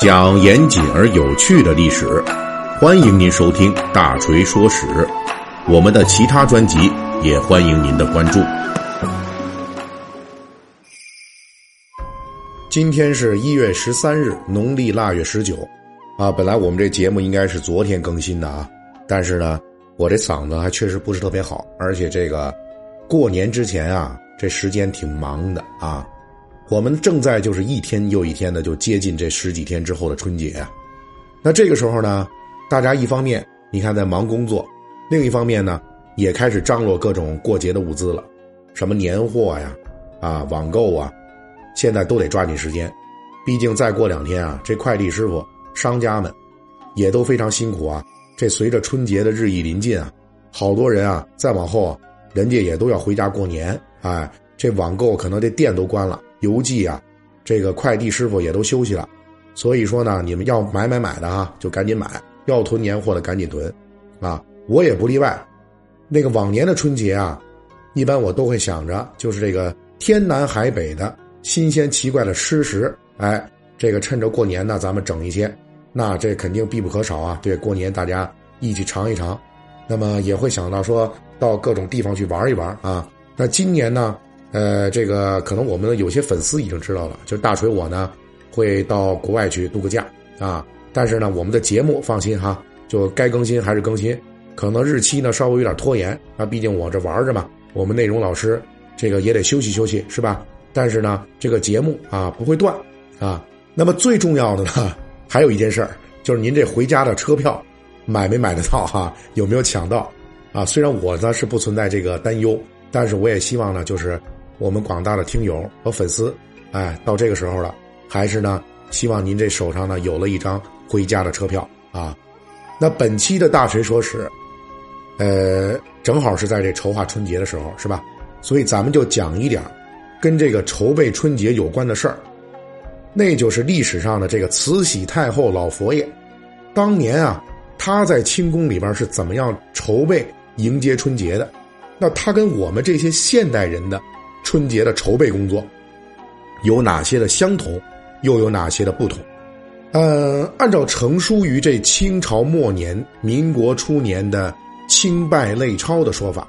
讲严谨而有趣的历史，欢迎您收听《大锤说史》。我们的其他专辑也欢迎您的关注。今天是一月十三日，农历腊月十九。啊，本来我们这节目应该是昨天更新的啊，但是呢，我这嗓子还确实不是特别好，而且这个过年之前啊，这时间挺忙的啊。我们正在就是一天又一天的就接近这十几天之后的春节啊，那这个时候呢，大家一方面你看在忙工作，另一方面呢也开始张罗各种过节的物资了，什么年货呀，啊网购啊，现在都得抓紧时间，毕竟再过两天啊，这快递师傅、商家们也都非常辛苦啊。这随着春节的日益临近啊，好多人啊再往后啊，人家也都要回家过年，哎，这网购可能这店都关了。邮寄啊，这个快递师傅也都休息了，所以说呢，你们要买买买的啊，就赶紧买；要囤年货的赶紧囤，啊，我也不例外。那个往年的春节啊，一般我都会想着，就是这个天南海北的新鲜奇怪的吃食，哎，这个趁着过年呢，咱们整一些，那这肯定必不可少啊。对，过年大家一起尝一尝，那么也会想到说到各种地方去玩一玩啊。那今年呢？呃，这个可能我们有些粉丝已经知道了，就是大锤我呢会到国外去度个假啊。但是呢，我们的节目放心哈，就该更新还是更新，可能日期呢稍微有点拖延啊。毕竟我这玩着嘛，我们内容老师这个也得休息休息是吧？但是呢，这个节目啊不会断啊。那么最重要的呢，还有一件事儿，就是您这回家的车票买没买得到哈？有没有抢到啊？虽然我呢是不存在这个担忧，但是我也希望呢，就是。我们广大的听友和粉丝，哎，到这个时候了，还是呢，希望您这手上呢有了一张回家的车票啊。那本期的大锤说史，呃，正好是在这筹划春节的时候，是吧？所以咱们就讲一点跟这个筹备春节有关的事儿，那就是历史上的这个慈禧太后老佛爷，当年啊，他在清宫里边是怎么样筹备迎接春节的？那他跟我们这些现代人的。春节的筹备工作有哪些的相同，又有哪些的不同？呃，按照成书于这清朝末年、民国初年的《清拜类钞》的说法，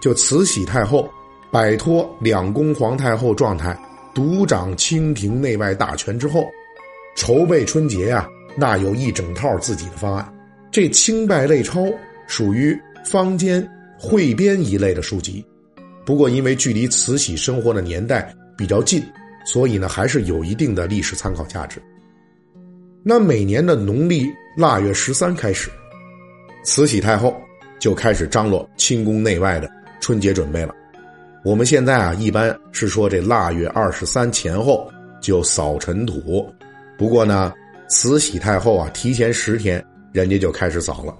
就慈禧太后摆脱两宫皇太后状态，独掌清廷内外大权之后，筹备春节呀，那有一整套自己的方案。这《清拜类钞》属于坊间汇编一类的书籍。不过，因为距离慈禧生活的年代比较近，所以呢，还是有一定的历史参考价值。那每年的农历腊月十三开始，慈禧太后就开始张罗清宫内外的春节准备了。我们现在啊，一般是说这腊月二十三前后就扫尘土，不过呢，慈禧太后啊，提前十天人家就开始扫了。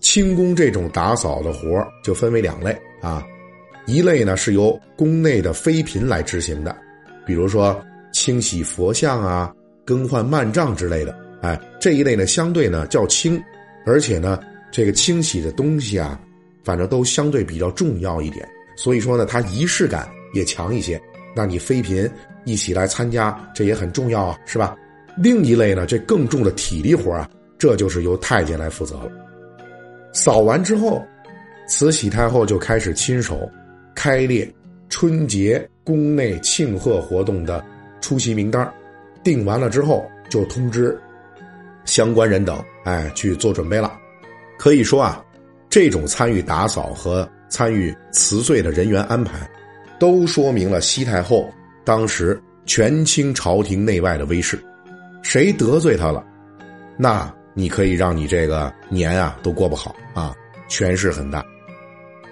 清宫这种打扫的活就分为两类啊。一类呢是由宫内的妃嫔来执行的，比如说清洗佛像啊、更换幔帐之类的。哎，这一类呢相对呢较轻，而且呢这个清洗的东西啊，反正都相对比较重要一点。所以说呢，它仪式感也强一些。那你妃嫔一起来参加，这也很重要啊，是吧？另一类呢，这更重的体力活啊，这就是由太监来负责了。扫完之后，慈禧太后就开始亲手。开列春节宫内庆贺活动的出席名单，定完了之后就通知相关人等，哎，去做准备了。可以说啊，这种参与打扫和参与辞岁的人员安排，都说明了西太后当时权倾朝廷内外的威势。谁得罪他了，那你可以让你这个年啊都过不好啊，权势很大。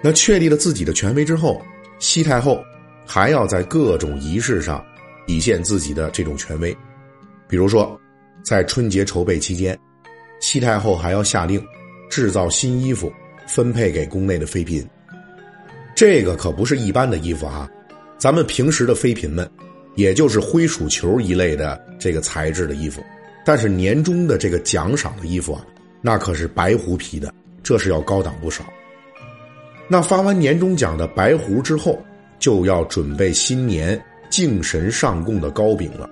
那确立了自己的权威之后，西太后还要在各种仪式上体现自己的这种权威。比如说，在春节筹备期间，西太后还要下令制造新衣服，分配给宫内的妃嫔。这个可不是一般的衣服啊，咱们平时的妃嫔们，也就是灰鼠球一类的这个材质的衣服。但是年终的这个奖赏的衣服啊，那可是白狐皮的，这是要高档不少。那发完年终奖的白胡之后，就要准备新年敬神上供的糕饼了，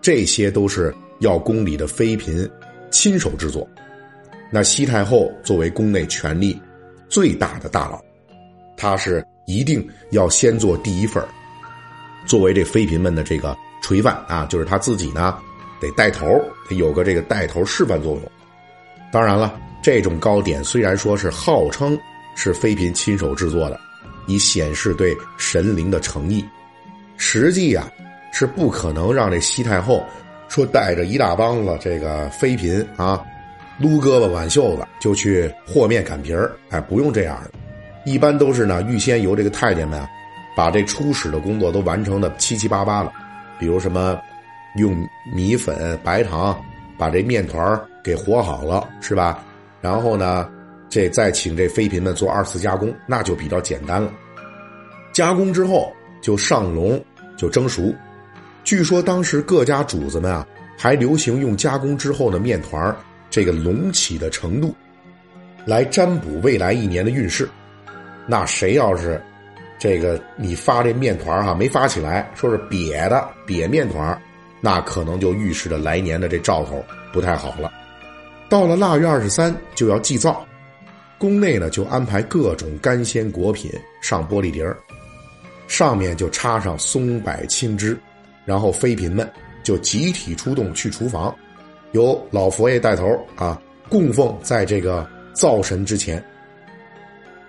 这些都是要宫里的妃嫔亲手制作。那西太后作为宫内权力最大的大佬，她是一定要先做第一份作为这妃嫔们的这个垂范啊，就是她自己呢得带头，得有个这个带头示范作用。当然了，这种糕点虽然说是号称是妃嫔亲手制作的，以显示对神灵的诚意，实际呀是不可能让这西太后说带着一大帮子这个妃嫔啊。撸胳膊挽袖子就去和面擀皮儿，哎，不用这样的，一般都是呢，预先由这个太监们，把这初始的工作都完成的七七八八了，比如什么用米粉、白糖把这面团给和好了，是吧？然后呢，这再请这妃嫔们做二次加工，那就比较简单了。加工之后就上笼就蒸熟，据说当时各家主子们啊，还流行用加工之后的面团这个隆起的程度，来占卜未来一年的运势。那谁要是这个你发这面团哈没发起来，说是瘪的瘪面团那可能就预示着来年的这兆头不太好了。到了腊月二十三就要祭灶，宫内呢就安排各种干鲜果品上玻璃碟儿，上面就插上松柏青枝，然后妃嫔们就集体出动去厨房。由老佛爷带头啊，供奉在这个灶神之前。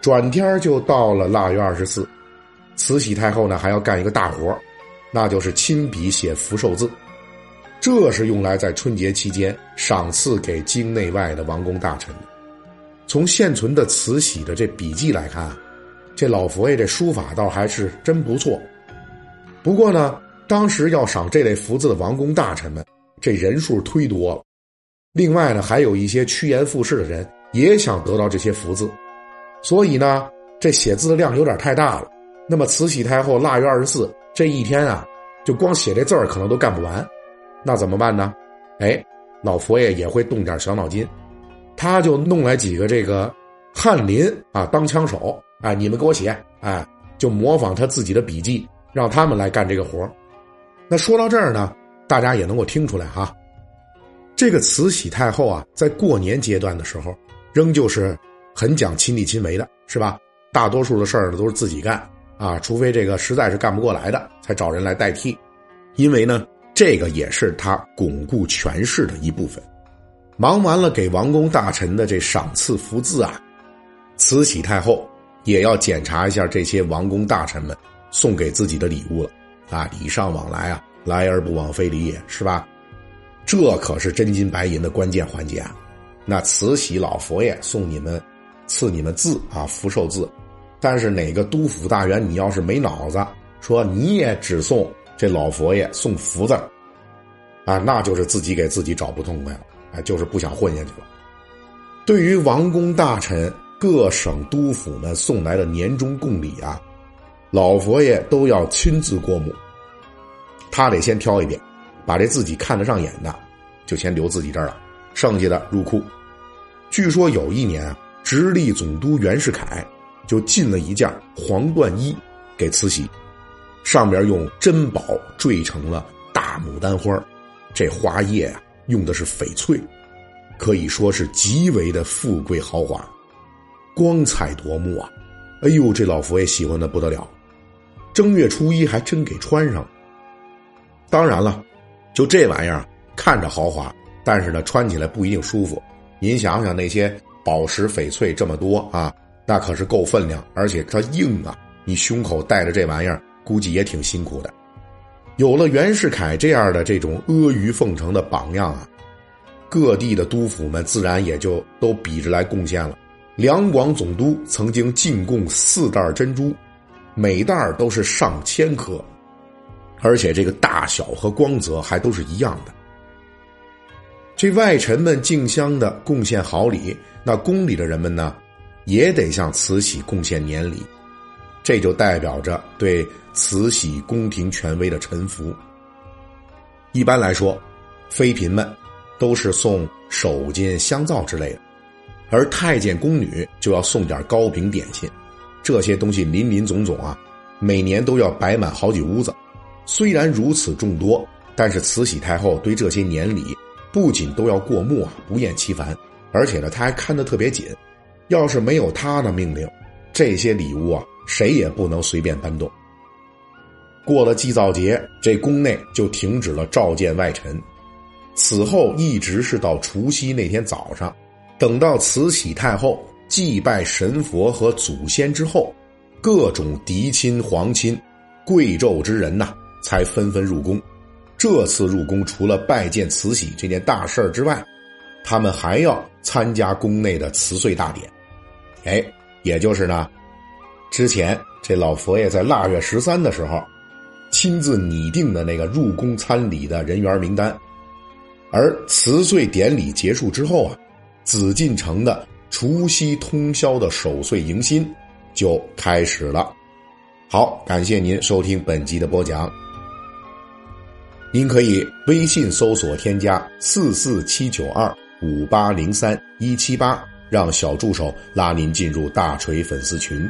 转天就到了腊月二十四，慈禧太后呢还要干一个大活那就是亲笔写福寿字。这是用来在春节期间赏赐给京内外的王公大臣的。从现存的慈禧的这笔记来看，这老佛爷这书法倒还是真不错。不过呢，当时要赏这类福字的王公大臣们。这人数忒多了，另外呢，还有一些趋炎附势的人也想得到这些福字，所以呢，这写字的量有点太大了。那么慈禧太后腊月二十四这一天啊，就光写这字儿可能都干不完，那怎么办呢？哎，老佛爷也会动点小脑筋，他就弄来几个这个翰林啊当枪手，哎，你们给我写，哎，就模仿他自己的笔记，让他们来干这个活那说到这儿呢。大家也能够听出来哈，这个慈禧太后啊，在过年阶段的时候，仍旧是很讲亲力亲为的，是吧？大多数的事儿呢都是自己干啊，除非这个实在是干不过来的，才找人来代替。因为呢，这个也是他巩固权势的一部分。忙完了给王公大臣的这赏赐福字啊，慈禧太后也要检查一下这些王公大臣们送给自己的礼物了啊，礼尚往来啊。来而不往非礼也，是吧？这可是真金白银的关键环节啊！那慈禧老佛爷送你们，赐你们字啊，福寿字。但是哪个督府大员，你要是没脑子，说你也只送这老佛爷送福字，啊，那就是自己给自己找不痛快了，哎，就是不想混下去了。对于王公大臣、各省督府们送来的年终贡礼啊，老佛爷都要亲自过目。他得先挑一遍，把这自己看得上眼的，就先留自己这儿了，剩下的入库。据说有一年啊，直隶总督袁世凯就进了一件黄缎衣给慈禧，上边用珍宝缀成了大牡丹花，这花叶啊用的是翡翠，可以说是极为的富贵豪华，光彩夺目啊！哎呦，这老佛爷喜欢的不得了，正月初一还真给穿上了。当然了，就这玩意儿看着豪华，但是呢，穿起来不一定舒服。您想想那些宝石翡翠这么多啊，那可是够分量，而且它硬啊。你胸口带着这玩意儿，估计也挺辛苦的。有了袁世凯这样的这种阿谀奉承的榜样啊，各地的督府们自然也就都比着来贡献了。两广总督曾经进贡四袋珍珠，每袋都是上千颗。而且这个大小和光泽还都是一样的。这外臣们竞相的贡献好礼，那宫里的人们呢，也得向慈禧贡献年礼，这就代表着对慈禧宫廷权威的臣服。一般来说，妃嫔们都是送手巾、香皂之类的，而太监宫女就要送点糕饼点心，这些东西林林总总啊，每年都要摆满好几屋子。虽然如此众多，但是慈禧太后对这些年礼不仅都要过目啊，不厌其烦，而且呢，她还看得特别紧。要是没有她的命令，这些礼物啊，谁也不能随便搬动。过了祭灶节，这宫内就停止了召见外臣。此后一直是到除夕那天早上，等到慈禧太后祭拜神佛和祖先之后，各种嫡亲、皇亲、贵胄之人呐，才纷纷入宫。这次入宫除了拜见慈禧这件大事儿之外，他们还要参加宫内的辞岁大典。哎，也就是呢，之前这老佛爷在腊月十三的时候，亲自拟定的那个入宫参礼的人员名单。而辞岁典礼结束之后啊，紫禁城的除夕通宵的守岁迎新就开始了。好，感谢您收听本集的播讲。您可以微信搜索添加四四七九二五八零三一七八，让小助手拉您进入大锤粉丝群。